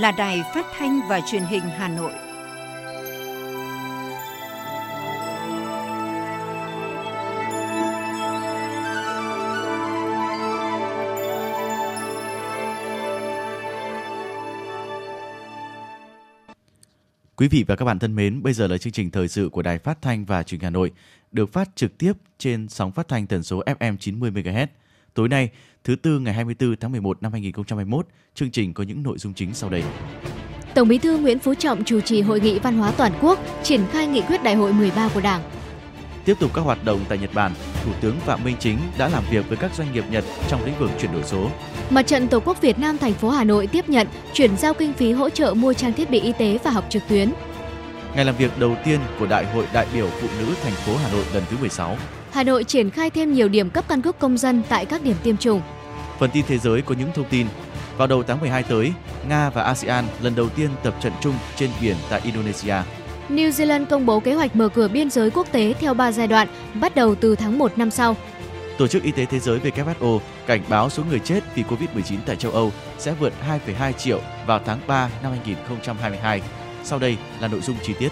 là Đài Phát thanh và Truyền hình Hà Nội. Quý vị và các bạn thân mến, bây giờ là chương trình thời sự của Đài Phát thanh và Truyền hình Hà Nội, được phát trực tiếp trên sóng phát thanh tần số FM 90 MHz. Tối nay, thứ tư ngày 24 tháng 11 năm 2021, chương trình có những nội dung chính sau đây. Tổng Bí thư Nguyễn Phú Trọng chủ trì hội nghị văn hóa toàn quốc, triển khai nghị quyết đại hội 13 của Đảng. Tiếp tục các hoạt động tại Nhật Bản, Thủ tướng Phạm Minh Chính đã làm việc với các doanh nghiệp Nhật trong lĩnh vực chuyển đổi số. Mặt trận Tổ quốc Việt Nam thành phố Hà Nội tiếp nhận chuyển giao kinh phí hỗ trợ mua trang thiết bị y tế và học trực tuyến. Ngày làm việc đầu tiên của Đại hội đại biểu phụ nữ thành phố Hà Nội lần thứ 16. Hà Nội triển khai thêm nhiều điểm cấp căn cước công dân tại các điểm tiêm chủng. Phần tin thế giới có những thông tin. Vào đầu tháng 12 tới, Nga và ASEAN lần đầu tiên tập trận chung trên biển tại Indonesia. New Zealand công bố kế hoạch mở cửa biên giới quốc tế theo 3 giai đoạn, bắt đầu từ tháng 1 năm sau. Tổ chức Y tế Thế giới WHO cảnh báo số người chết vì Covid-19 tại châu Âu sẽ vượt 2,2 triệu vào tháng 3 năm 2022. Sau đây là nội dung chi tiết.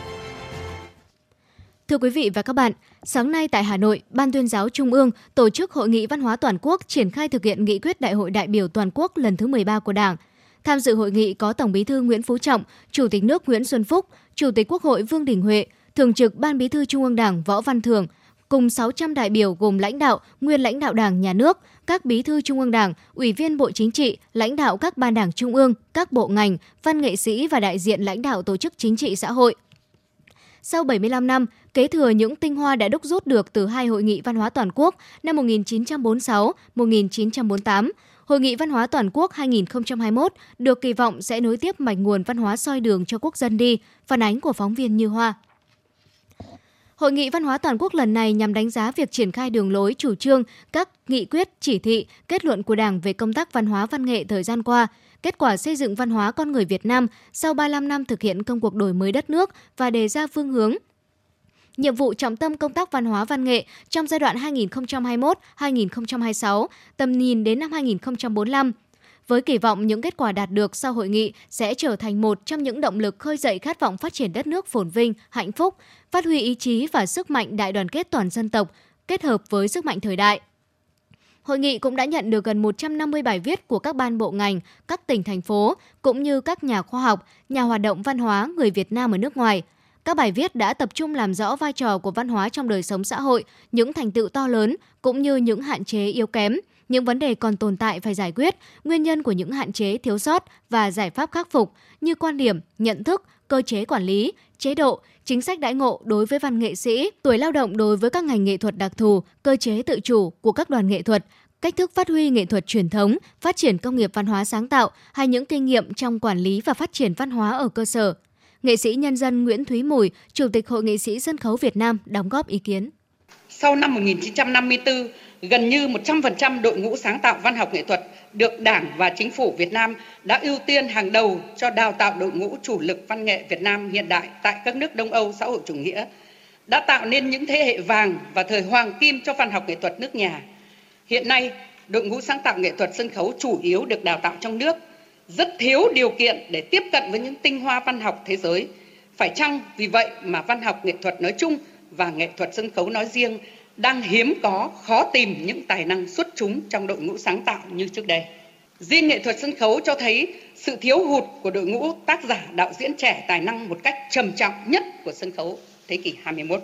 Thưa quý vị và các bạn, sáng nay tại Hà Nội, Ban tuyên giáo Trung ương tổ chức Hội nghị Văn hóa Toàn quốc triển khai thực hiện nghị quyết Đại hội đại biểu toàn quốc lần thứ 13 của Đảng. Tham dự hội nghị có Tổng Bí thư Nguyễn Phú Trọng, Chủ tịch nước Nguyễn Xuân Phúc, Chủ tịch Quốc hội Vương Đình Huệ, Thường trực Ban Bí thư Trung ương Đảng Võ Văn Thưởng, cùng 600 đại biểu gồm lãnh đạo, nguyên lãnh đạo Đảng, Nhà nước, các bí thư Trung ương Đảng, ủy viên Bộ Chính trị, lãnh đạo các ban đảng Trung ương, các bộ ngành, văn nghệ sĩ và đại diện lãnh đạo tổ chức chính trị xã hội. Sau 75 năm, kế thừa những tinh hoa đã đúc rút được từ hai hội nghị văn hóa toàn quốc năm 1946-1948, Hội nghị Văn hóa Toàn quốc 2021 được kỳ vọng sẽ nối tiếp mạch nguồn văn hóa soi đường cho quốc dân đi, phản ánh của phóng viên Như Hoa. Hội nghị văn hóa toàn quốc lần này nhằm đánh giá việc triển khai đường lối, chủ trương, các nghị quyết, chỉ thị, kết luận của Đảng về công tác văn hóa văn nghệ thời gian qua, kết quả xây dựng văn hóa con người Việt Nam sau 35 năm thực hiện công cuộc đổi mới đất nước và đề ra phương hướng nhiệm vụ trọng tâm công tác văn hóa văn nghệ trong giai đoạn 2021-2026, tầm nhìn đến năm 2045. Với kỳ vọng những kết quả đạt được sau hội nghị sẽ trở thành một trong những động lực khơi dậy khát vọng phát triển đất nước phồn vinh, hạnh phúc, phát huy ý chí và sức mạnh đại đoàn kết toàn dân tộc, kết hợp với sức mạnh thời đại. Hội nghị cũng đã nhận được gần 150 bài viết của các ban bộ ngành, các tỉnh thành phố cũng như các nhà khoa học, nhà hoạt động văn hóa người Việt Nam ở nước ngoài – các bài viết đã tập trung làm rõ vai trò của văn hóa trong đời sống xã hội, những thành tựu to lớn cũng như những hạn chế yếu kém, những vấn đề còn tồn tại phải giải quyết, nguyên nhân của những hạn chế thiếu sót và giải pháp khắc phục như quan điểm, nhận thức, cơ chế quản lý, chế độ, chính sách đãi ngộ đối với văn nghệ sĩ, tuổi lao động đối với các ngành nghệ thuật đặc thù, cơ chế tự chủ của các đoàn nghệ thuật, cách thức phát huy nghệ thuật truyền thống, phát triển công nghiệp văn hóa sáng tạo hay những kinh nghiệm trong quản lý và phát triển văn hóa ở cơ sở nghệ sĩ nhân dân Nguyễn Thúy Mùi, Chủ tịch Hội nghệ sĩ sân khấu Việt Nam đóng góp ý kiến. Sau năm 1954, gần như 100% đội ngũ sáng tạo văn học nghệ thuật được Đảng và Chính phủ Việt Nam đã ưu tiên hàng đầu cho đào tạo đội ngũ chủ lực văn nghệ Việt Nam hiện đại tại các nước Đông Âu xã hội chủ nghĩa, đã tạo nên những thế hệ vàng và thời hoàng kim cho văn học nghệ thuật nước nhà. Hiện nay, đội ngũ sáng tạo nghệ thuật sân khấu chủ yếu được đào tạo trong nước rất thiếu điều kiện để tiếp cận với những tinh hoa văn học thế giới. Phải chăng vì vậy mà văn học nghệ thuật nói chung và nghệ thuật sân khấu nói riêng đang hiếm có, khó tìm những tài năng xuất chúng trong đội ngũ sáng tạo như trước đây. Riêng nghệ thuật sân khấu cho thấy sự thiếu hụt của đội ngũ tác giả đạo diễn trẻ tài năng một cách trầm trọng nhất của sân khấu thế kỷ 21.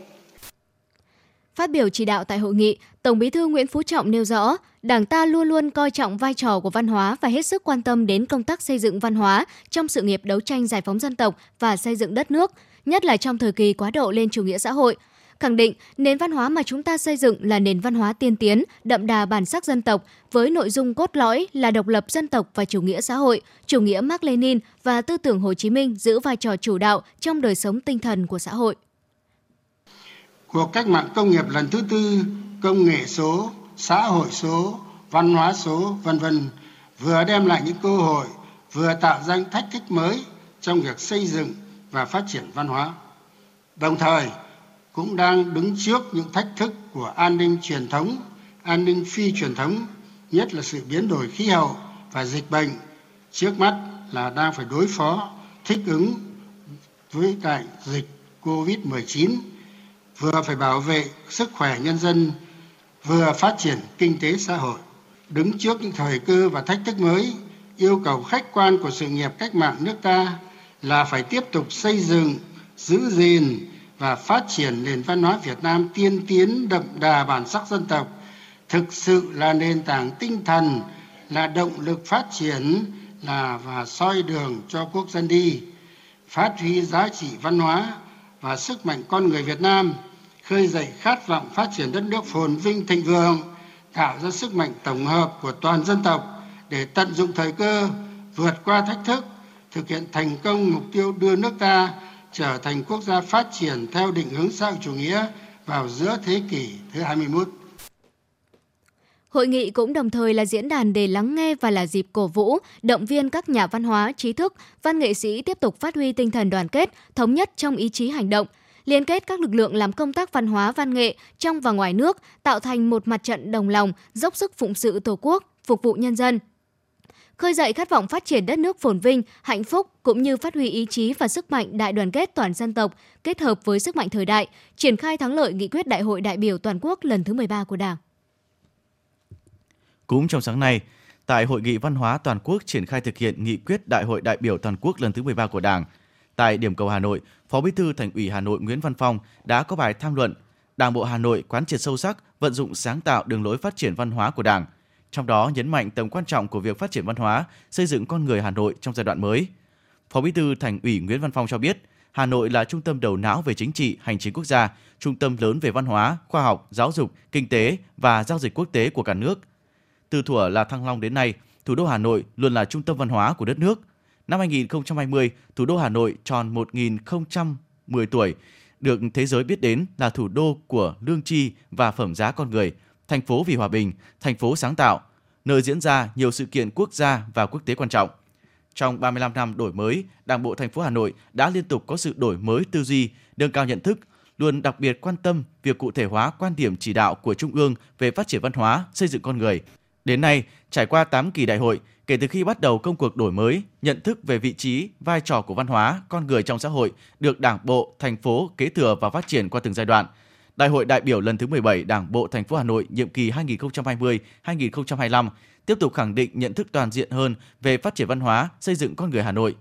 Phát biểu chỉ đạo tại hội nghị, Tổng Bí thư Nguyễn Phú Trọng nêu rõ, Đảng ta luôn luôn coi trọng vai trò của văn hóa và hết sức quan tâm đến công tác xây dựng văn hóa trong sự nghiệp đấu tranh giải phóng dân tộc và xây dựng đất nước, nhất là trong thời kỳ quá độ lên chủ nghĩa xã hội. Khẳng định nền văn hóa mà chúng ta xây dựng là nền văn hóa tiên tiến, đậm đà bản sắc dân tộc với nội dung cốt lõi là độc lập dân tộc và chủ nghĩa xã hội, chủ nghĩa Mark Lenin và tư tưởng Hồ Chí Minh giữ vai trò chủ đạo trong đời sống tinh thần của xã hội. Cuộc cách mạng công nghiệp lần thứ tư, công nghệ số, xã hội số, văn hóa số, vân vân vừa đem lại những cơ hội, vừa tạo ra những thách thức mới trong việc xây dựng và phát triển văn hóa. Đồng thời, cũng đang đứng trước những thách thức của an ninh truyền thống, an ninh phi truyền thống, nhất là sự biến đổi khí hậu và dịch bệnh. Trước mắt là đang phải đối phó, thích ứng với đại dịch COVID-19, vừa phải bảo vệ sức khỏe nhân dân, vừa phát triển kinh tế xã hội. Đứng trước những thời cơ và thách thức mới, yêu cầu khách quan của sự nghiệp cách mạng nước ta là phải tiếp tục xây dựng, giữ gìn và phát triển nền văn hóa Việt Nam tiên tiến đậm đà bản sắc dân tộc, thực sự là nền tảng tinh thần, là động lực phát triển, là và soi đường cho quốc dân đi, phát huy giá trị văn hóa và sức mạnh con người Việt Nam, khơi dậy khát vọng phát triển đất nước phồn vinh thịnh vượng, tạo ra sức mạnh tổng hợp của toàn dân tộc để tận dụng thời cơ, vượt qua thách thức, thực hiện thành công mục tiêu đưa nước ta trở thành quốc gia phát triển theo định hướng xã hội chủ nghĩa vào giữa thế kỷ thứ 21. Hội nghị cũng đồng thời là diễn đàn để lắng nghe và là dịp cổ vũ, động viên các nhà văn hóa, trí thức, văn nghệ sĩ tiếp tục phát huy tinh thần đoàn kết, thống nhất trong ý chí hành động, liên kết các lực lượng làm công tác văn hóa văn nghệ trong và ngoài nước, tạo thành một mặt trận đồng lòng, dốc sức phụng sự Tổ quốc, phục vụ nhân dân, khơi dậy khát vọng phát triển đất nước phồn vinh, hạnh phúc cũng như phát huy ý chí và sức mạnh đại đoàn kết toàn dân tộc kết hợp với sức mạnh thời đại, triển khai thắng lợi nghị quyết Đại hội đại biểu toàn quốc lần thứ 13 của Đảng. Cũng trong sáng nay, tại Hội nghị Văn hóa Toàn quốc triển khai thực hiện nghị quyết Đại hội đại biểu toàn quốc lần thứ 13 của Đảng, tại điểm cầu Hà Nội, Phó Bí thư Thành ủy Hà Nội Nguyễn Văn Phong đã có bài tham luận Đảng bộ Hà Nội quán triệt sâu sắc, vận dụng sáng tạo đường lối phát triển văn hóa của Đảng, trong đó nhấn mạnh tầm quan trọng của việc phát triển văn hóa, xây dựng con người Hà Nội trong giai đoạn mới. Phó Bí thư Thành ủy Nguyễn Văn Phong cho biết, Hà Nội là trung tâm đầu não về chính trị, hành chính quốc gia, trung tâm lớn về văn hóa, khoa học, giáo dục, kinh tế và giao dịch quốc tế của cả nước. Từ thuở là Thăng Long đến nay, thủ đô Hà Nội luôn là trung tâm văn hóa của đất nước. Năm 2020, thủ đô Hà Nội tròn 1010 tuổi, được thế giới biết đến là thủ đô của lương tri và phẩm giá con người, thành phố vì hòa bình, thành phố sáng tạo, nơi diễn ra nhiều sự kiện quốc gia và quốc tế quan trọng. Trong 35 năm đổi mới, Đảng bộ thành phố Hà Nội đã liên tục có sự đổi mới tư duy, nâng cao nhận thức, luôn đặc biệt quan tâm việc cụ thể hóa quan điểm chỉ đạo của Trung ương về phát triển văn hóa, xây dựng con người. Đến nay, trải qua 8 kỳ đại hội, kể từ khi bắt đầu công cuộc đổi mới, nhận thức về vị trí, vai trò của văn hóa, con người trong xã hội được Đảng bộ, thành phố kế thừa và phát triển qua từng giai đoạn – Đại hội đại biểu lần thứ 17 Đảng bộ thành phố Hà Nội nhiệm kỳ 2020-2025 tiếp tục khẳng định nhận thức toàn diện hơn về phát triển văn hóa, xây dựng con người Hà Nội.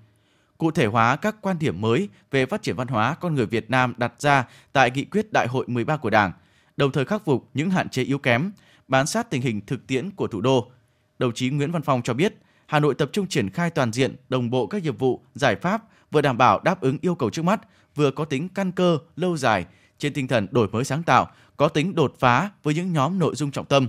Cụ thể hóa các quan điểm mới về phát triển văn hóa con người Việt Nam đặt ra tại nghị quyết Đại hội 13 của Đảng, đồng thời khắc phục những hạn chế yếu kém, bám sát tình hình thực tiễn của thủ đô. Đồng chí Nguyễn Văn Phong cho biết, Hà Nội tập trung triển khai toàn diện, đồng bộ các nhiệm vụ, giải pháp vừa đảm bảo đáp ứng yêu cầu trước mắt, vừa có tính căn cơ, lâu dài, trên tinh thần đổi mới sáng tạo, có tính đột phá với những nhóm nội dung trọng tâm.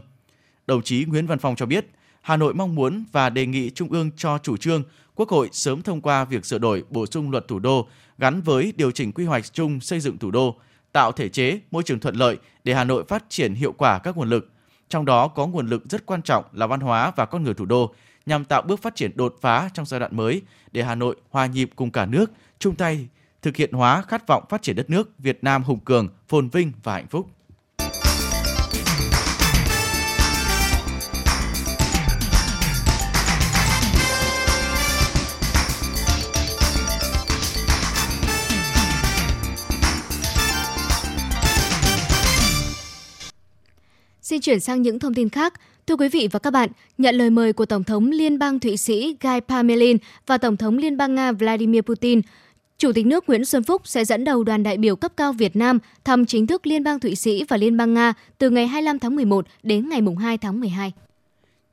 Đồng chí Nguyễn Văn Phong cho biết, Hà Nội mong muốn và đề nghị Trung ương cho chủ trương Quốc hội sớm thông qua việc sửa đổi bổ sung luật thủ đô gắn với điều chỉnh quy hoạch chung xây dựng thủ đô, tạo thể chế, môi trường thuận lợi để Hà Nội phát triển hiệu quả các nguồn lực. Trong đó có nguồn lực rất quan trọng là văn hóa và con người thủ đô nhằm tạo bước phát triển đột phá trong giai đoạn mới để Hà Nội hòa nhịp cùng cả nước, chung tay thực hiện hóa khát vọng phát triển đất nước Việt Nam hùng cường, phồn vinh và hạnh phúc. Xin chuyển sang những thông tin khác. Thưa quý vị và các bạn, nhận lời mời của Tổng thống Liên bang Thụy Sĩ Guy Parmelin và Tổng thống Liên bang Nga Vladimir Putin, Chủ tịch nước Nguyễn Xuân Phúc sẽ dẫn đầu đoàn đại biểu cấp cao Việt Nam thăm chính thức Liên bang Thụy Sĩ và Liên bang Nga từ ngày 25 tháng 11 đến ngày 2 tháng 12.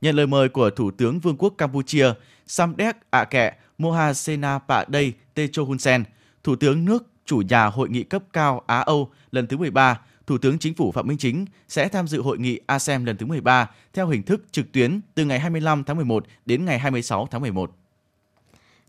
Nhận lời mời của Thủ tướng Vương quốc Campuchia Samdech ạ Kẹ Mohasena Padey Techo Hun Sen, Thủ tướng nước chủ nhà Hội nghị cấp cao Á-Âu lần thứ 13, Thủ tướng Chính phủ Phạm Minh Chính sẽ tham dự hội nghị ASEM lần thứ 13 theo hình thức trực tuyến từ ngày 25 tháng 11 đến ngày 26 tháng 11.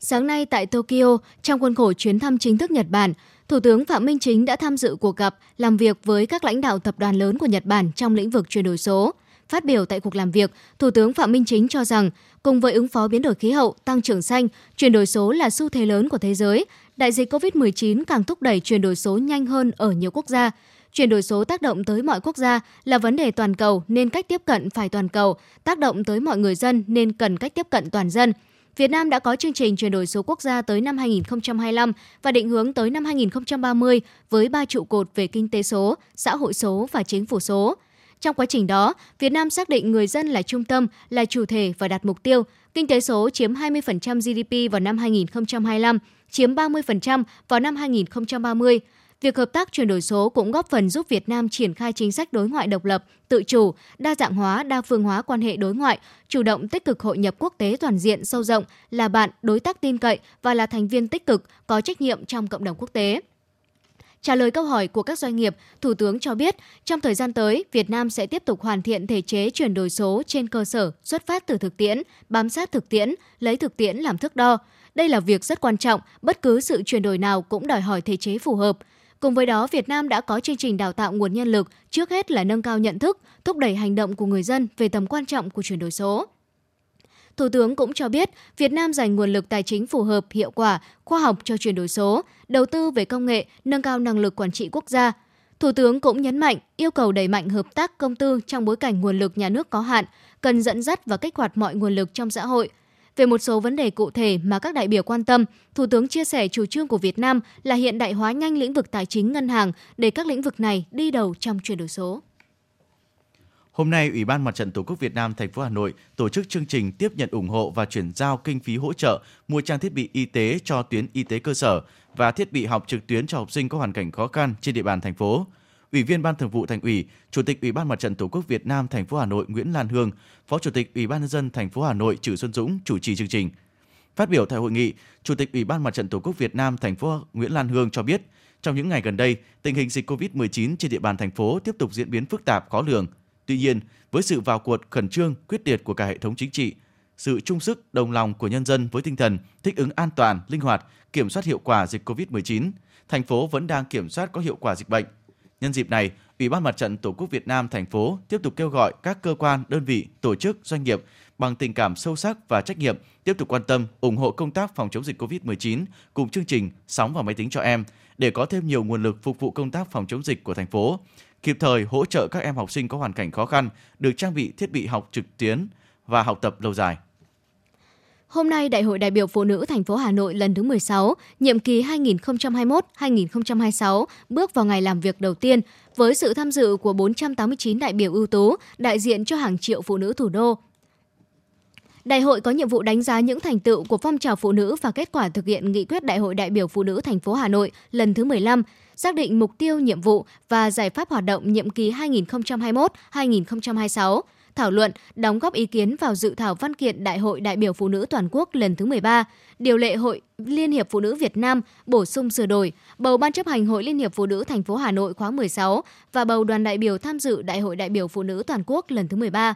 Sáng nay tại Tokyo, trong khuôn khổ chuyến thăm chính thức Nhật Bản, Thủ tướng Phạm Minh Chính đã tham dự cuộc gặp làm việc với các lãnh đạo tập đoàn lớn của Nhật Bản trong lĩnh vực chuyển đổi số. Phát biểu tại cuộc làm việc, Thủ tướng Phạm Minh Chính cho rằng, cùng với ứng phó biến đổi khí hậu, tăng trưởng xanh, chuyển đổi số là xu thế lớn của thế giới. Đại dịch COVID-19 càng thúc đẩy chuyển đổi số nhanh hơn ở nhiều quốc gia. Chuyển đổi số tác động tới mọi quốc gia là vấn đề toàn cầu nên cách tiếp cận phải toàn cầu, tác động tới mọi người dân nên cần cách tiếp cận toàn dân – Việt Nam đã có chương trình chuyển đổi số quốc gia tới năm 2025 và định hướng tới năm 2030 với ba trụ cột về kinh tế số, xã hội số và chính phủ số. Trong quá trình đó, Việt Nam xác định người dân là trung tâm, là chủ thể và đặt mục tiêu kinh tế số chiếm 20% GDP vào năm 2025, chiếm 30% vào năm 2030. Việc hợp tác chuyển đổi số cũng góp phần giúp Việt Nam triển khai chính sách đối ngoại độc lập, tự chủ, đa dạng hóa, đa phương hóa quan hệ đối ngoại, chủ động tích cực hội nhập quốc tế toàn diện sâu rộng, là bạn, đối tác tin cậy và là thành viên tích cực, có trách nhiệm trong cộng đồng quốc tế. Trả lời câu hỏi của các doanh nghiệp, Thủ tướng cho biết trong thời gian tới, Việt Nam sẽ tiếp tục hoàn thiện thể chế chuyển đổi số trên cơ sở xuất phát từ thực tiễn, bám sát thực tiễn, lấy thực tiễn làm thước đo. Đây là việc rất quan trọng, bất cứ sự chuyển đổi nào cũng đòi hỏi thể chế phù hợp. Cùng với đó, Việt Nam đã có chương trình đào tạo nguồn nhân lực, trước hết là nâng cao nhận thức, thúc đẩy hành động của người dân về tầm quan trọng của chuyển đổi số. Thủ tướng cũng cho biết, Việt Nam dành nguồn lực tài chính phù hợp, hiệu quả, khoa học cho chuyển đổi số, đầu tư về công nghệ, nâng cao năng lực quản trị quốc gia. Thủ tướng cũng nhấn mạnh yêu cầu đẩy mạnh hợp tác công tư trong bối cảnh nguồn lực nhà nước có hạn, cần dẫn dắt và kích hoạt mọi nguồn lực trong xã hội. Về một số vấn đề cụ thể mà các đại biểu quan tâm, Thủ tướng chia sẻ chủ trương của Việt Nam là hiện đại hóa nhanh lĩnh vực tài chính ngân hàng để các lĩnh vực này đi đầu trong chuyển đổi số. Hôm nay, Ủy ban Mặt trận Tổ quốc Việt Nam thành phố Hà Nội tổ chức chương trình tiếp nhận ủng hộ và chuyển giao kinh phí hỗ trợ mua trang thiết bị y tế cho tuyến y tế cơ sở và thiết bị học trực tuyến cho học sinh có hoàn cảnh khó khăn trên địa bàn thành phố. Ủy viên Ban Thường vụ Thành ủy, Chủ tịch Ủy ban Mặt trận Tổ quốc Việt Nam thành phố Hà Nội Nguyễn Lan Hương, Phó Chủ tịch Ủy ban nhân dân thành phố Hà Nội Trử Xuân Dũng chủ trì chương trình. Phát biểu tại hội nghị, Chủ tịch Ủy ban Mặt trận Tổ quốc Việt Nam thành phố Nguyễn Lan Hương cho biết, trong những ngày gần đây, tình hình dịch COVID-19 trên địa bàn thành phố tiếp tục diễn biến phức tạp khó lường. Tuy nhiên, với sự vào cuộc khẩn trương, quyết liệt của cả hệ thống chính trị, sự chung sức, đồng lòng của nhân dân với tinh thần thích ứng an toàn, linh hoạt, kiểm soát hiệu quả dịch COVID-19, thành phố vẫn đang kiểm soát có hiệu quả dịch bệnh. Nhân dịp này, Ủy ban Mặt trận Tổ quốc Việt Nam thành phố tiếp tục kêu gọi các cơ quan, đơn vị, tổ chức, doanh nghiệp bằng tình cảm sâu sắc và trách nhiệm tiếp tục quan tâm, ủng hộ công tác phòng chống dịch COVID-19 cùng chương trình Sóng và máy tính cho em để có thêm nhiều nguồn lực phục vụ công tác phòng chống dịch của thành phố, kịp thời hỗ trợ các em học sinh có hoàn cảnh khó khăn được trang bị thiết bị học trực tuyến và học tập lâu dài. Hôm nay, Đại hội đại biểu phụ nữ thành phố Hà Nội lần thứ 16, nhiệm kỳ 2021-2026 bước vào ngày làm việc đầu tiên với sự tham dự của 489 đại biểu ưu tú đại diện cho hàng triệu phụ nữ thủ đô. Đại hội có nhiệm vụ đánh giá những thành tựu của phong trào phụ nữ và kết quả thực hiện nghị quyết Đại hội đại biểu phụ nữ thành phố Hà Nội lần thứ 15, xác định mục tiêu, nhiệm vụ và giải pháp hoạt động nhiệm kỳ 2021-2026 thảo luận, đóng góp ý kiến vào dự thảo văn kiện Đại hội đại biểu phụ nữ toàn quốc lần thứ 13, điều lệ Hội Liên hiệp Phụ nữ Việt Nam bổ sung sửa đổi, bầu Ban chấp hành Hội Liên hiệp Phụ nữ thành phố Hà Nội khóa 16 và bầu đoàn đại biểu tham dự Đại hội đại biểu phụ nữ toàn quốc lần thứ 13.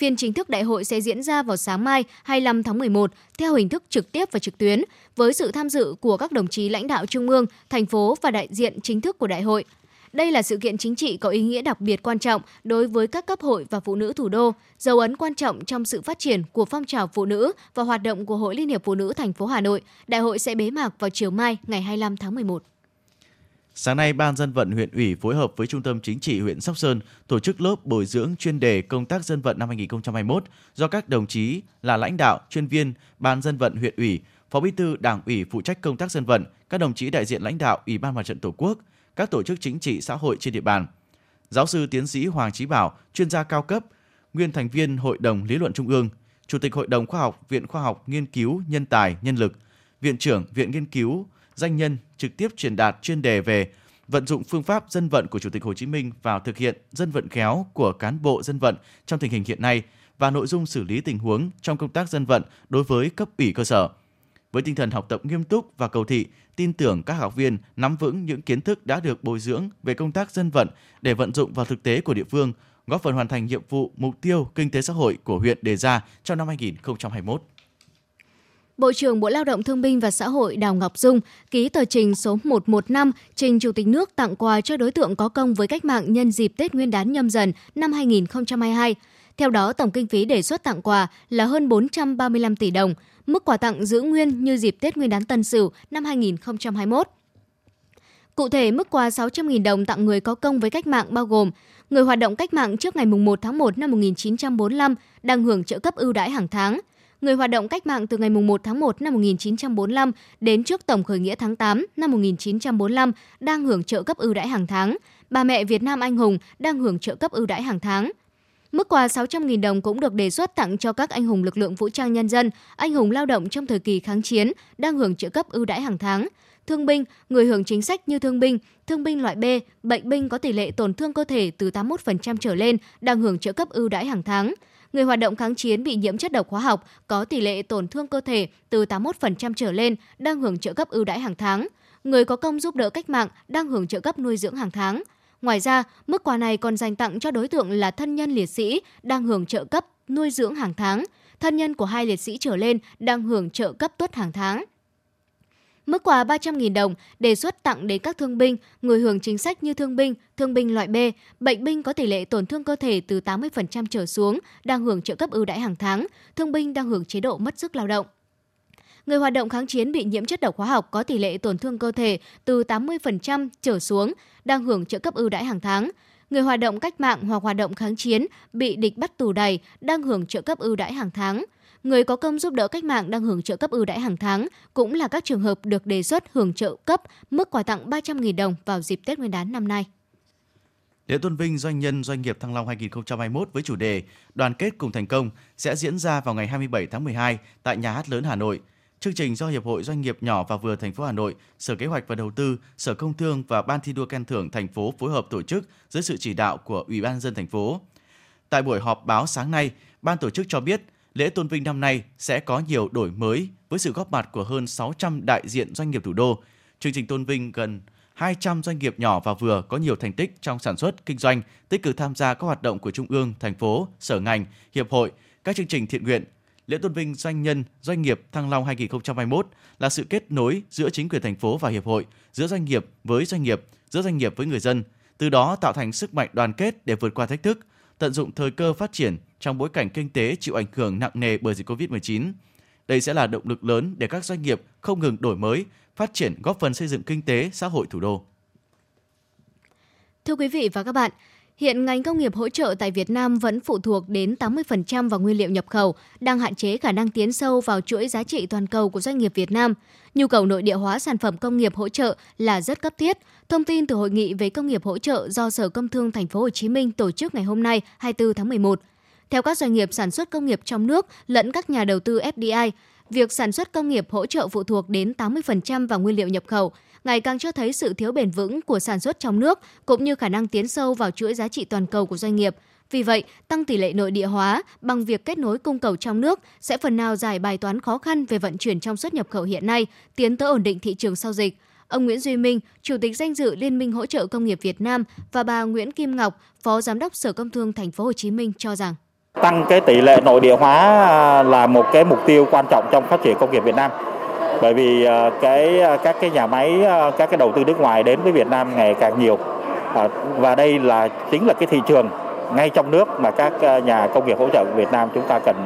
Phiên chính thức đại hội sẽ diễn ra vào sáng mai 25 tháng 11 theo hình thức trực tiếp và trực tuyến với sự tham dự của các đồng chí lãnh đạo trung ương, thành phố và đại diện chính thức của đại hội. Đây là sự kiện chính trị có ý nghĩa đặc biệt quan trọng đối với các cấp hội và phụ nữ thủ đô, dấu ấn quan trọng trong sự phát triển của phong trào phụ nữ và hoạt động của Hội Liên hiệp Phụ nữ thành phố Hà Nội. Đại hội sẽ bế mạc vào chiều mai ngày 25 tháng 11. Sáng nay, Ban dân vận huyện ủy phối hợp với Trung tâm Chính trị huyện Sóc Sơn tổ chức lớp bồi dưỡng chuyên đề công tác dân vận năm 2021 do các đồng chí là lãnh đạo, chuyên viên Ban dân vận huyện ủy, Phó Bí thư Đảng ủy phụ trách công tác dân vận, các đồng chí đại diện lãnh đạo Ủy ban Mặt trận Tổ quốc, các tổ chức chính trị xã hội trên địa bàn. Giáo sư tiến sĩ Hoàng Chí Bảo, chuyên gia cao cấp, nguyên thành viên Hội đồng Lý luận Trung ương, Chủ tịch Hội đồng Khoa học Viện Khoa học Nghiên cứu Nhân tài Nhân lực, Viện trưởng Viện Nghiên cứu Danh nhân trực tiếp truyền đạt chuyên đề về vận dụng phương pháp dân vận của Chủ tịch Hồ Chí Minh vào thực hiện dân vận khéo của cán bộ dân vận trong tình hình hiện nay và nội dung xử lý tình huống trong công tác dân vận đối với cấp ủy cơ sở. Với tinh thần học tập nghiêm túc và cầu thị, tin tưởng các học viên nắm vững những kiến thức đã được bồi dưỡng về công tác dân vận để vận dụng vào thực tế của địa phương, góp phần hoàn thành nhiệm vụ mục tiêu kinh tế xã hội của huyện đề ra trong năm 2021. Bộ trưởng Bộ Lao động Thương binh và Xã hội Đào Ngọc Dung ký tờ trình số 115 trình Chủ tịch nước tặng quà cho đối tượng có công với cách mạng nhân dịp Tết Nguyên đán nhâm dần năm 2022. Theo đó, tổng kinh phí đề xuất tặng quà là hơn 435 tỷ đồng, mức quà tặng giữ nguyên như dịp Tết Nguyên đán Tân Sửu năm 2021. Cụ thể, mức quà 600.000 đồng tặng người có công với cách mạng bao gồm người hoạt động cách mạng trước ngày 1 tháng 1 năm 1945 đang hưởng trợ cấp ưu đãi hàng tháng, người hoạt động cách mạng từ ngày 1 tháng 1 năm 1945 đến trước tổng khởi nghĩa tháng 8 năm 1945 đang hưởng trợ cấp ưu đãi hàng tháng. Bà mẹ Việt Nam anh hùng đang hưởng trợ cấp ưu đãi hàng tháng. Mức quà 600.000 đồng cũng được đề xuất tặng cho các anh hùng lực lượng vũ trang nhân dân, anh hùng lao động trong thời kỳ kháng chiến đang hưởng trợ cấp ưu đãi hàng tháng. Thương binh, người hưởng chính sách như thương binh, thương binh loại B, bệnh binh có tỷ lệ tổn thương cơ thể từ 81% trở lên đang hưởng trợ cấp ưu đãi hàng tháng. Người hoạt động kháng chiến bị nhiễm chất độc hóa học có tỷ lệ tổn thương cơ thể từ 81% trở lên đang hưởng trợ cấp ưu đãi hàng tháng. Người có công giúp đỡ cách mạng đang hưởng trợ cấp nuôi dưỡng hàng tháng. Ngoài ra, mức quà này còn dành tặng cho đối tượng là thân nhân liệt sĩ đang hưởng trợ cấp nuôi dưỡng hàng tháng, thân nhân của hai liệt sĩ trở lên đang hưởng trợ cấp tuất hàng tháng. Mức quà 300.000 đồng đề xuất tặng đến các thương binh, người hưởng chính sách như thương binh, thương binh loại B, bệnh binh có tỷ lệ tổn thương cơ thể từ 80% trở xuống, đang hưởng trợ cấp ưu đãi hàng tháng, thương binh đang hưởng chế độ mất sức lao động. Người hoạt động kháng chiến bị nhiễm chất độc hóa học có tỷ lệ tổn thương cơ thể từ 80% trở xuống, đang hưởng trợ cấp ưu đãi hàng tháng. Người hoạt động cách mạng hoặc hoạt động kháng chiến bị địch bắt tù đầy đang hưởng trợ cấp ưu đãi hàng tháng. Người có công giúp đỡ cách mạng đang hưởng trợ cấp ưu đãi hàng tháng cũng là các trường hợp được đề xuất hưởng trợ cấp mức quà tặng 300.000 đồng vào dịp Tết Nguyên đán năm nay. Lễ tôn vinh doanh nhân doanh nghiệp Thăng Long 2021 với chủ đề Đoàn kết cùng thành công sẽ diễn ra vào ngày 27 tháng 12 tại Nhà hát lớn Hà Nội. Chương trình do Hiệp hội Doanh nghiệp nhỏ và vừa thành phố Hà Nội, Sở Kế hoạch và Đầu tư, Sở Công Thương và Ban thi đua khen thưởng thành phố phối hợp tổ chức dưới sự chỉ đạo của Ủy ban dân thành phố. Tại buổi họp báo sáng nay, ban tổ chức cho biết lễ tôn vinh năm nay sẽ có nhiều đổi mới với sự góp mặt của hơn 600 đại diện doanh nghiệp thủ đô. Chương trình tôn vinh gần 200 doanh nghiệp nhỏ và vừa có nhiều thành tích trong sản xuất, kinh doanh, tích cực tham gia các hoạt động của Trung ương, thành phố, sở ngành, hiệp hội, các chương trình thiện nguyện. Lễ tôn vinh doanh nhân, doanh nghiệp Thăng Long 2021 là sự kết nối giữa chính quyền thành phố và hiệp hội, giữa doanh nghiệp với doanh nghiệp, giữa doanh nghiệp với người dân, từ đó tạo thành sức mạnh đoàn kết để vượt qua thách thức, tận dụng thời cơ phát triển trong bối cảnh kinh tế chịu ảnh hưởng nặng nề bởi dịch Covid-19. Đây sẽ là động lực lớn để các doanh nghiệp không ngừng đổi mới, phát triển góp phần xây dựng kinh tế xã hội thủ đô. Thưa quý vị và các bạn, Hiện ngành công nghiệp hỗ trợ tại Việt Nam vẫn phụ thuộc đến 80% vào nguyên liệu nhập khẩu, đang hạn chế khả năng tiến sâu vào chuỗi giá trị toàn cầu của doanh nghiệp Việt Nam. Nhu cầu nội địa hóa sản phẩm công nghiệp hỗ trợ là rất cấp thiết. Thông tin từ hội nghị về công nghiệp hỗ trợ do Sở Công Thương Thành phố Hồ Chí Minh tổ chức ngày hôm nay, 24 tháng 11. Theo các doanh nghiệp sản xuất công nghiệp trong nước lẫn các nhà đầu tư FDI, việc sản xuất công nghiệp hỗ trợ phụ thuộc đến 80% vào nguyên liệu nhập khẩu, ngày càng cho thấy sự thiếu bền vững của sản xuất trong nước cũng như khả năng tiến sâu vào chuỗi giá trị toàn cầu của doanh nghiệp. Vì vậy, tăng tỷ lệ nội địa hóa bằng việc kết nối cung cầu trong nước sẽ phần nào giải bài toán khó khăn về vận chuyển trong xuất nhập khẩu hiện nay, tiến tới ổn định thị trường sau dịch. Ông Nguyễn Duy Minh, Chủ tịch danh dự Liên minh hỗ trợ công nghiệp Việt Nam và bà Nguyễn Kim Ngọc, Phó Giám đốc Sở Công Thương Thành phố Hồ Chí Minh cho rằng tăng cái tỷ lệ nội địa hóa à, là một cái mục tiêu quan trọng trong phát triển công nghiệp Việt Nam. Bởi vì à, cái à, các cái nhà máy các cái đầu tư nước ngoài đến với Việt Nam ngày càng nhiều. Và đây là chính là cái thị trường ngay trong nước mà các nhà công nghiệp hỗ trợ Việt Nam chúng ta cần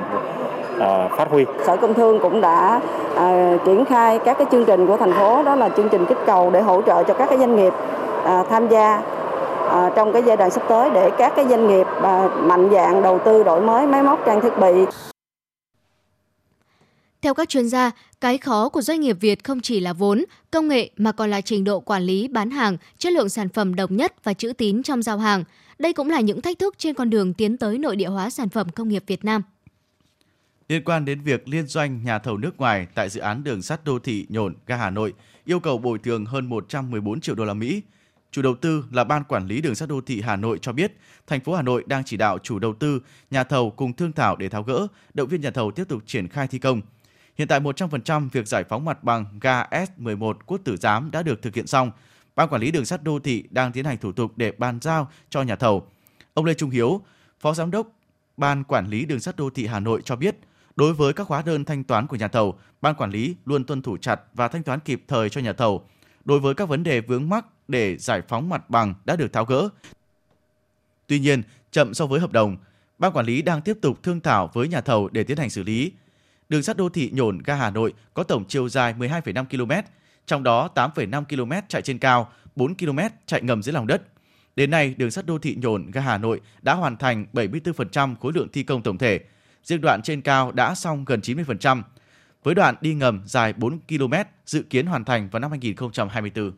phát huy. Sở Công Thương cũng đã à, triển khai các cái chương trình của thành phố đó là chương trình kích cầu để hỗ trợ cho các cái doanh nghiệp à, tham gia trong cái giai đoạn sắp tới để các cái doanh nghiệp à, mạnh dạng đầu tư đổi mới máy móc trang thiết bị. Theo các chuyên gia, cái khó của doanh nghiệp Việt không chỉ là vốn, công nghệ mà còn là trình độ quản lý bán hàng, chất lượng sản phẩm đồng nhất và chữ tín trong giao hàng. Đây cũng là những thách thức trên con đường tiến tới nội địa hóa sản phẩm công nghiệp Việt Nam. Liên quan đến việc liên doanh nhà thầu nước ngoài tại dự án đường sắt đô thị Nhổn ga Hà Nội yêu cầu bồi thường hơn 114 triệu đô la Mỹ, Chủ đầu tư là Ban Quản lý Đường sắt đô thị Hà Nội cho biết, thành phố Hà Nội đang chỉ đạo chủ đầu tư, nhà thầu cùng thương thảo để tháo gỡ, động viên nhà thầu tiếp tục triển khai thi công. Hiện tại 100% việc giải phóng mặt bằng ga S11 Quốc Tử Giám đã được thực hiện xong. Ban quản lý đường sắt đô thị đang tiến hành thủ tục để bàn giao cho nhà thầu. Ông Lê Trung Hiếu, Phó Giám đốc Ban quản lý đường sắt đô thị Hà Nội cho biết, đối với các hóa đơn thanh toán của nhà thầu, ban quản lý luôn tuân thủ chặt và thanh toán kịp thời cho nhà thầu. Đối với các vấn đề vướng mắc để giải phóng mặt bằng đã được tháo gỡ. Tuy nhiên, chậm so với hợp đồng, ban quản lý đang tiếp tục thương thảo với nhà thầu để tiến hành xử lý. Đường sắt đô thị Nhổn ga Hà Nội có tổng chiều dài 12,5 km, trong đó 8,5 km chạy trên cao, 4 km chạy ngầm dưới lòng đất. Đến nay, đường sắt đô thị Nhổn ga Hà Nội đã hoàn thành 74% khối lượng thi công tổng thể. riêng đoạn trên cao đã xong gần 90%, với đoạn đi ngầm dài 4 km dự kiến hoàn thành vào năm 2024.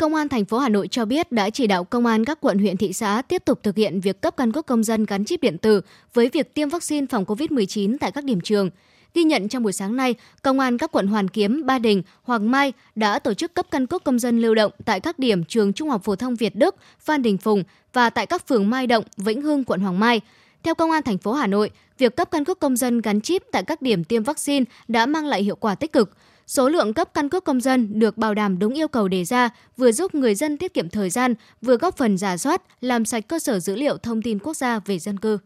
Công an thành phố Hà Nội cho biết đã chỉ đạo công an các quận huyện thị xã tiếp tục thực hiện việc cấp căn cước công dân gắn chip điện tử với việc tiêm vaccine phòng COVID-19 tại các điểm trường. Ghi nhận trong buổi sáng nay, Công an các quận Hoàn Kiếm, Ba Đình, Hoàng Mai đã tổ chức cấp căn cước công dân lưu động tại các điểm trường Trung học phổ thông Việt Đức, Phan Đình Phùng và tại các phường Mai Động, Vĩnh Hưng, quận Hoàng Mai. Theo Công an thành phố Hà Nội, việc cấp căn cước công dân gắn chip tại các điểm tiêm vaccine đã mang lại hiệu quả tích cực. Số lượng cấp căn cước công dân được bảo đảm đúng yêu cầu đề ra, vừa giúp người dân tiết kiệm thời gian, vừa góp phần giả soát, làm sạch cơ sở dữ liệu thông tin quốc gia về dân cư.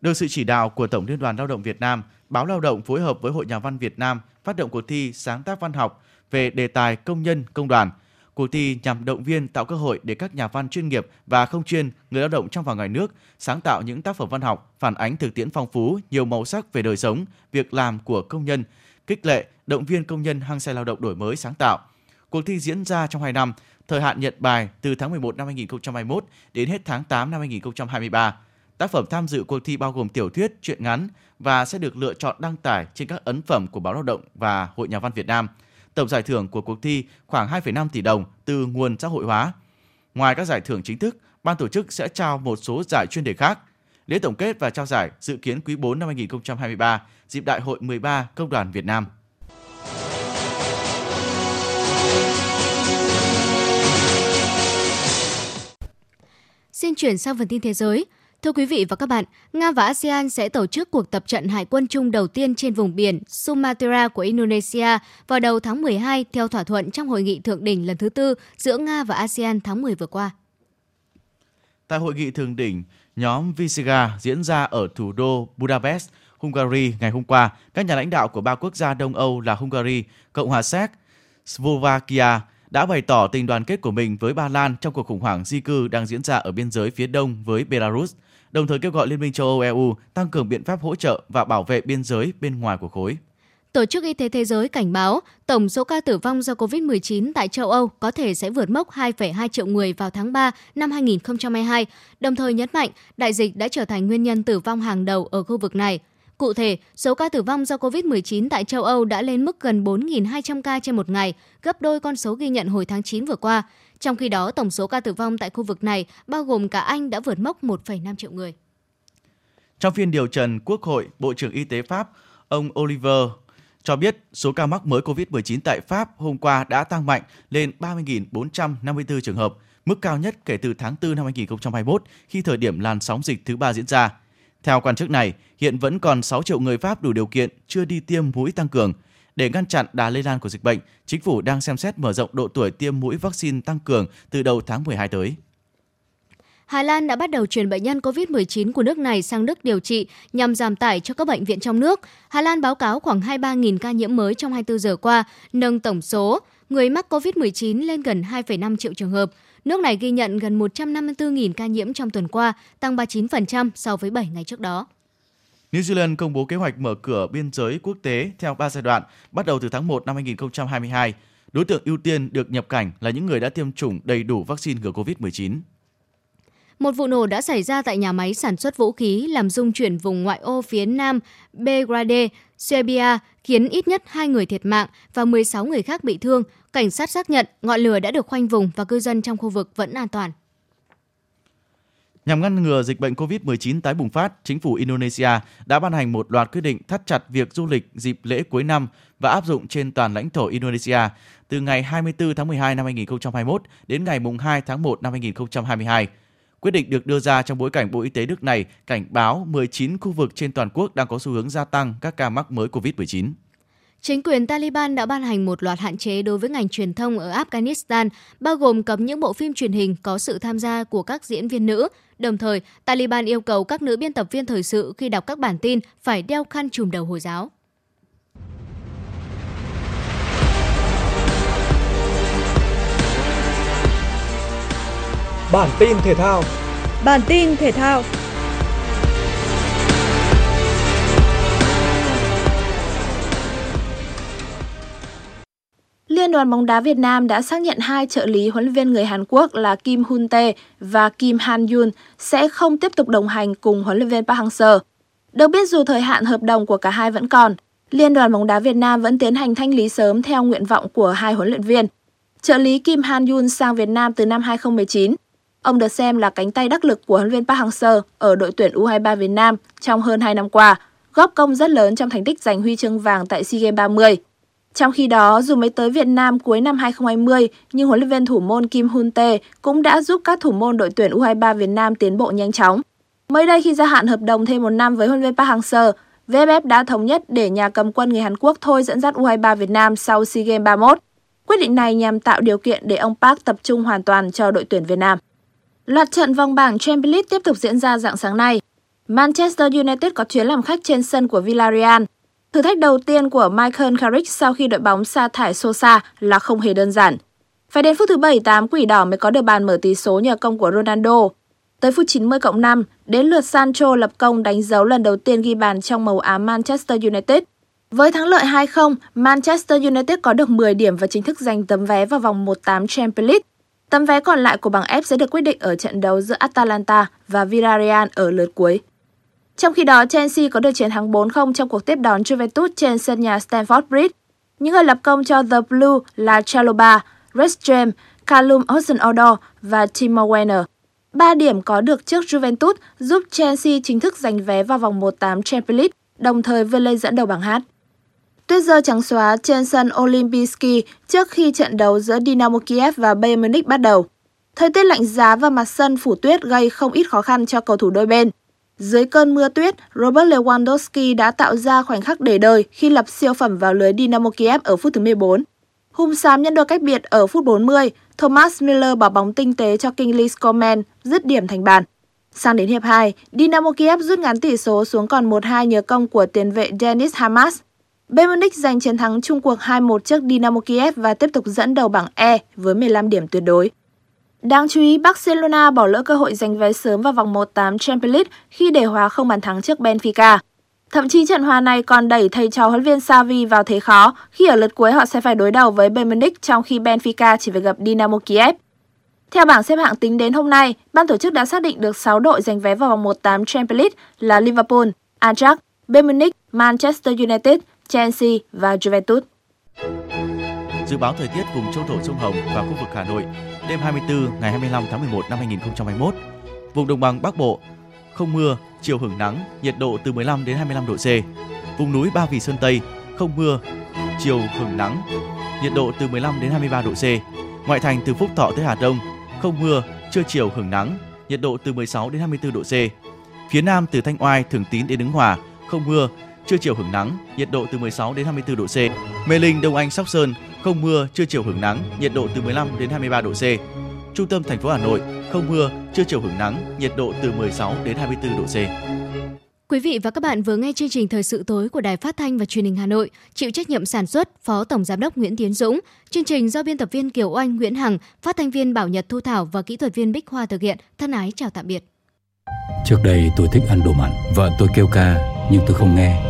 Được sự chỉ đạo của Tổng Liên đoàn Lao động Việt Nam, Báo Lao động phối hợp với Hội Nhà văn Việt Nam phát động cuộc thi sáng tác văn học về đề tài công nhân công đoàn. Cuộc thi nhằm động viên tạo cơ hội để các nhà văn chuyên nghiệp và không chuyên, người lao động trong và ngoài nước sáng tạo những tác phẩm văn học phản ánh thực tiễn phong phú, nhiều màu sắc về đời sống, việc làm của công nhân, khích lệ, động viên công nhân hăng say lao động đổi mới sáng tạo. Cuộc thi diễn ra trong 2 năm, thời hạn nhận bài từ tháng 11 năm 2021 đến hết tháng 8 năm 2023. Tác phẩm tham dự cuộc thi bao gồm tiểu thuyết, truyện ngắn và sẽ được lựa chọn đăng tải trên các ấn phẩm của Báo Lao động và Hội Nhà văn Việt Nam. Tổng giải thưởng của cuộc thi khoảng 2,5 tỷ đồng từ nguồn xã hội hóa. Ngoài các giải thưởng chính thức, ban tổ chức sẽ trao một số giải chuyên đề khác. Lễ tổng kết và trao giải dự kiến quý 4 năm 2023, dịp Đại hội 13 Công đoàn Việt Nam. Xin chuyển sang phần tin thế giới. Thưa quý vị và các bạn, Nga và ASEAN sẽ tổ chức cuộc tập trận hải quân chung đầu tiên trên vùng biển Sumatra của Indonesia vào đầu tháng 12 theo thỏa thuận trong hội nghị thượng đỉnh lần thứ tư giữa Nga và ASEAN tháng 10 vừa qua. Tại hội nghị thượng đỉnh nhóm Visegrad diễn ra ở thủ đô Budapest, Hungary ngày hôm qua, các nhà lãnh đạo của ba quốc gia Đông Âu là Hungary, Cộng hòa Séc, Slovakia đã bày tỏ tình đoàn kết của mình với Ba Lan trong cuộc khủng hoảng di cư đang diễn ra ở biên giới phía đông với Belarus, đồng thời kêu gọi Liên minh châu Âu EU tăng cường biện pháp hỗ trợ và bảo vệ biên giới bên ngoài của khối. Tổ chức Y tế Thế giới cảnh báo tổng số ca tử vong do COVID-19 tại châu Âu có thể sẽ vượt mốc 2,2 triệu người vào tháng 3 năm 2022, đồng thời nhấn mạnh đại dịch đã trở thành nguyên nhân tử vong hàng đầu ở khu vực này. Cụ thể, số ca tử vong do COVID-19 tại châu Âu đã lên mức gần 4.200 ca trên một ngày, gấp đôi con số ghi nhận hồi tháng 9 vừa qua. Trong khi đó, tổng số ca tử vong tại khu vực này, bao gồm cả Anh, đã vượt mốc 1,5 triệu người. Trong phiên điều trần Quốc hội, Bộ trưởng Y tế Pháp, ông Oliver cho biết số ca mắc mới COVID-19 tại Pháp hôm qua đã tăng mạnh lên 30.454 trường hợp, mức cao nhất kể từ tháng 4 năm 2021 khi thời điểm làn sóng dịch thứ ba diễn ra. Theo quan chức này, hiện vẫn còn 6 triệu người Pháp đủ điều kiện chưa đi tiêm mũi tăng cường. Để ngăn chặn đà lây lan của dịch bệnh, chính phủ đang xem xét mở rộng độ tuổi tiêm mũi vaccine tăng cường từ đầu tháng 12 tới. Hà Lan đã bắt đầu chuyển bệnh nhân COVID-19 của nước này sang Đức điều trị nhằm giảm tải cho các bệnh viện trong nước. Hà Lan báo cáo khoảng 23.000 ca nhiễm mới trong 24 giờ qua, nâng tổng số người mắc COVID-19 lên gần 2,5 triệu trường hợp. Nước này ghi nhận gần 154.000 ca nhiễm trong tuần qua, tăng 39% so với 7 ngày trước đó. New Zealand công bố kế hoạch mở cửa biên giới quốc tế theo 3 giai đoạn, bắt đầu từ tháng 1 năm 2022. Đối tượng ưu tiên được nhập cảnh là những người đã tiêm chủng đầy đủ vaccine ngừa COVID-19. Một vụ nổ đã xảy ra tại nhà máy sản xuất vũ khí làm dung chuyển vùng ngoại ô phía nam Belgrade, Serbia, khiến ít nhất 2 người thiệt mạng và 16 người khác bị thương. Cảnh sát xác nhận ngọn lửa đã được khoanh vùng và cư dân trong khu vực vẫn an toàn. Nhằm ngăn ngừa dịch bệnh COVID-19 tái bùng phát, chính phủ Indonesia đã ban hành một loạt quyết định thắt chặt việc du lịch dịp lễ cuối năm và áp dụng trên toàn lãnh thổ Indonesia từ ngày 24 tháng 12 năm 2021 đến ngày 2 tháng 1 năm 2022. Quyết định được đưa ra trong bối cảnh Bộ Y tế nước này cảnh báo 19 khu vực trên toàn quốc đang có xu hướng gia tăng các ca mắc mới COVID-19. Chính quyền Taliban đã ban hành một loạt hạn chế đối với ngành truyền thông ở Afghanistan, bao gồm cấm những bộ phim truyền hình có sự tham gia của các diễn viên nữ. Đồng thời, Taliban yêu cầu các nữ biên tập viên thời sự khi đọc các bản tin phải đeo khăn trùm đầu Hồi giáo. Bản tin thể thao Bản tin thể thao Liên đoàn bóng đá Việt Nam đã xác nhận hai trợ lý huấn luyện viên người Hàn Quốc là Kim Hun Tae và Kim Han Yun sẽ không tiếp tục đồng hành cùng huấn luyện viên Park Hang-seo. Được biết dù thời hạn hợp đồng của cả hai vẫn còn, Liên đoàn bóng đá Việt Nam vẫn tiến hành thanh lý sớm theo nguyện vọng của hai huấn luyện viên. Trợ lý Kim Han Yun sang Việt Nam từ năm 2019. Ông được xem là cánh tay đắc lực của huấn luyện viên Park Hang-seo ở đội tuyển U23 Việt Nam trong hơn 2 năm qua, góp công rất lớn trong thành tích giành huy chương vàng tại SEA Games 30. Trong khi đó, dù mới tới Việt Nam cuối năm 2020, nhưng huấn luyện viên thủ môn Kim Hun Tae cũng đã giúp các thủ môn đội tuyển U23 Việt Nam tiến bộ nhanh chóng. Mới đây khi gia hạn hợp đồng thêm một năm với huấn luyện viên Park Hang-seo, VFF đã thống nhất để nhà cầm quân người Hàn Quốc thôi dẫn dắt U23 Việt Nam sau SEA Games 31. Quyết định này nhằm tạo điều kiện để ông Park tập trung hoàn toàn cho đội tuyển Việt Nam. Loạt trận vòng bảng Champions League tiếp tục diễn ra dạng sáng nay. Manchester United có chuyến làm khách trên sân của Villarreal. Thử thách đầu tiên của Michael Carrick sau khi đội bóng sa thải Sosa là không hề đơn giản. Phải đến phút thứ 78 quỷ đỏ mới có được bàn mở tỷ số nhờ công của Ronaldo. Tới phút 90 cộng 5, đến lượt Sancho lập công đánh dấu lần đầu tiên ghi bàn trong màu áo Manchester United. Với thắng lợi 2-0, Manchester United có được 10 điểm và chính thức giành tấm vé vào vòng 1-8 Champions League. Tấm vé còn lại của bảng F sẽ được quyết định ở trận đấu giữa Atalanta và Villarreal ở lượt cuối. Trong khi đó, Chelsea có được chiến thắng 4-0 trong cuộc tiếp đón Juventus trên sân nhà Stamford Bridge. Những người lập công cho The Blue là Chaloba, Reece James, Callum Hudson-Odoi và Timo Werner. Ba điểm có được trước Juventus giúp Chelsea chính thức giành vé vào vòng 1-8 Champions League, đồng thời vươn lên dẫn đầu bảng H. Tuyết rơi trắng xóa trên sân Olympijski trước khi trận đấu giữa Dynamo Kiev và Bayern Munich bắt đầu. Thời tiết lạnh giá và mặt sân phủ tuyết gây không ít khó khăn cho cầu thủ đôi bên. Dưới cơn mưa tuyết, Robert Lewandowski đã tạo ra khoảnh khắc để đời khi lập siêu phẩm vào lưới Dynamo Kiev ở phút thứ 14. Hùng xám nhân đôi cách biệt ở phút 40, Thomas Miller bỏ bóng tinh tế cho Kingsley Coman dứt điểm thành bàn. Sang đến hiệp 2, Dynamo Kiev rút ngắn tỷ số xuống còn 1-2 nhờ công của tiền vệ Dennis Hamas. Bayern Munich giành chiến thắng chung cuộc 2-1 trước Dynamo Kiev và tiếp tục dẫn đầu bảng E với 15 điểm tuyệt đối. Đáng chú ý, Barcelona bỏ lỡ cơ hội giành vé sớm vào vòng 1-8 Champions League khi để hòa không bàn thắng trước Benfica. Thậm chí trận hòa này còn đẩy thầy trò huấn viên Xavi vào thế khó khi ở lượt cuối họ sẽ phải đối đầu với Bayern Munich trong khi Benfica chỉ phải gặp Dynamo Kiev. Theo bảng xếp hạng tính đến hôm nay, ban tổ chức đã xác định được 6 đội giành vé vào vòng 1-8 Champions League là Liverpool, Ajax, Bayern Munich, Manchester United, Chelsea và Juventus. Dự báo thời tiết vùng châu thổ sông Hồng và khu vực Hà Nội đêm 24 ngày 25 tháng 11 năm 2021. Vùng đồng bằng Bắc Bộ không mưa, chiều hưởng nắng, nhiệt độ từ 15 đến 25 độ C. Vùng núi Ba Vì Sơn Tây không mưa, chiều hưởng nắng, nhiệt độ từ 15 đến 23 độ C. Ngoại thành từ Phúc Thọ tới Hà Đông không mưa, trưa chiều hưởng nắng, nhiệt độ từ 16 đến 24 độ C. Phía Nam từ Thanh Oai, Thường Tín đến Ứng Hòa không mưa, trưa chiều hưởng nắng, nhiệt độ từ 16 đến 24 độ C. Mê Linh, Đông Anh, Sóc Sơn không mưa, trưa chiều hưởng nắng, nhiệt độ từ 15 đến 23 độ C. Trung tâm thành phố Hà Nội không mưa, trưa chiều hưởng nắng, nhiệt độ từ 16 đến 24 độ C. Quý vị và các bạn vừa nghe chương trình thời sự tối của Đài Phát thanh và Truyền hình Hà Nội, chịu trách nhiệm sản xuất Phó Tổng giám đốc Nguyễn Tiến Dũng, chương trình do biên tập viên Kiều Oanh, Nguyễn Hằng, phát thanh viên Bảo Nhật Thu Thảo và kỹ thuật viên Bích Hoa thực hiện. Thân ái chào tạm biệt. Trước đây tôi thích ăn đồ mặn, vợ tôi kêu ca nhưng tôi không nghe.